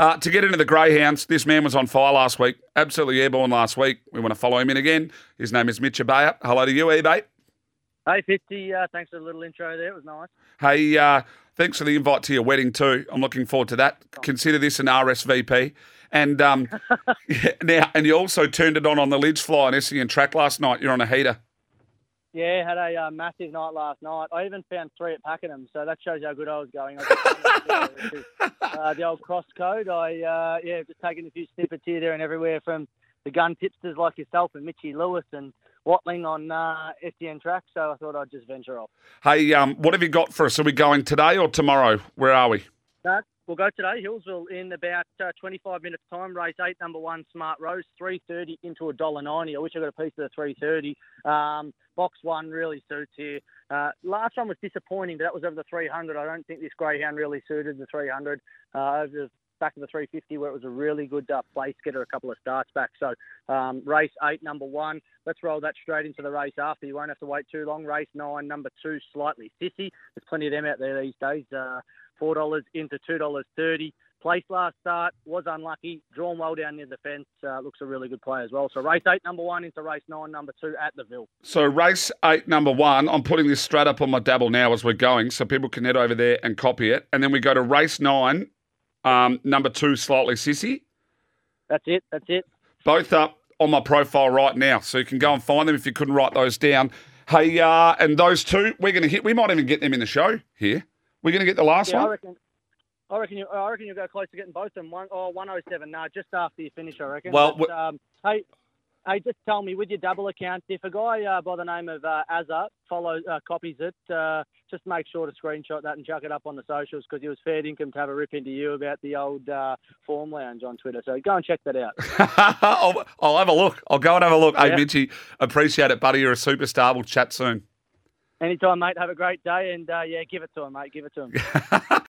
Uh, to get into the Greyhounds, this man was on fire last week. Absolutely airborne last week. We want to follow him in again. His name is Mitch Ebeyer. Hello to you, eBay. Hey, Fitzy, uh, thanks for the little intro there. It was nice. Hey, uh, thanks for the invite to your wedding too. I'm looking forward to that. Consider this an RSVP. And um, yeah, now, and you also turned it on on the lids fly on SEN track last night. You're on a heater. Yeah, had a uh, massive night last night. I even found three at Pakenham, so that shows how good I was going. I was uh, the old cross code. I uh, yeah, just taking a few snippets here, there, and everywhere from the gun tipsters like yourself and Mitchy Lewis and Watling on uh, SEN track. So I thought I'd just venture off. Hey, um, what have you got for us? Are we going today or tomorrow? Where are we? No, we'll go today. Healesville in about uh, 25 minutes time. Race eight, number one, Smart Rose, 330 into a dollar ninety. I wish I got a piece of the 330. Um, box one really suits here. Uh, last one was disappointing, but that was over the 300. I don't think this greyhound really suited the 300 uh, over the back of the 350 where it was a really good uh, place getter a couple of starts back. So um, race eight, number one. Let's roll that straight into the race after. You won't have to wait too long. Race nine, number two, slightly sissy. There's plenty of them out there these days. Uh, four dollars into two dollars thirty. Place last start was unlucky. Drawn well down near the fence. Uh, looks a really good play as well. So race eight, number one, into race nine, number two at the Ville. So race eight, number one. I'm putting this straight up on my dabble now as we're going, so people can head over there and copy it. And then we go to race nine, um, number two, slightly sissy. That's it. That's it. Both up on my profile right now, so you can go and find them if you couldn't write those down. Hey, uh, and those two, we're going to hit. We might even get them in the show here. We're going to get the last Yeah, I one. reckon. I reckon you. I reckon you'll go close to getting both of them. One oh one oh seven. No, just after you finish. I reckon. Well, But, um, hey, hey, just tell me with your Dabble account, if a guy uh, by the name of uh, Azza follows uh, copies it, uh, just make sure to screenshot that and chuck it up on the socials because he was fair income to have a rip into you about the old uh, form lounge on Twitter. So go and check that out. I'll, I'll have a look. I'll go and have a look. Hey, Yeah. Mitchy, appreciate it, buddy. You're a superstar. We'll chat soon. Anytime, mate. Have a great day, and uh, yeah, give it to him, mate. Give it to him.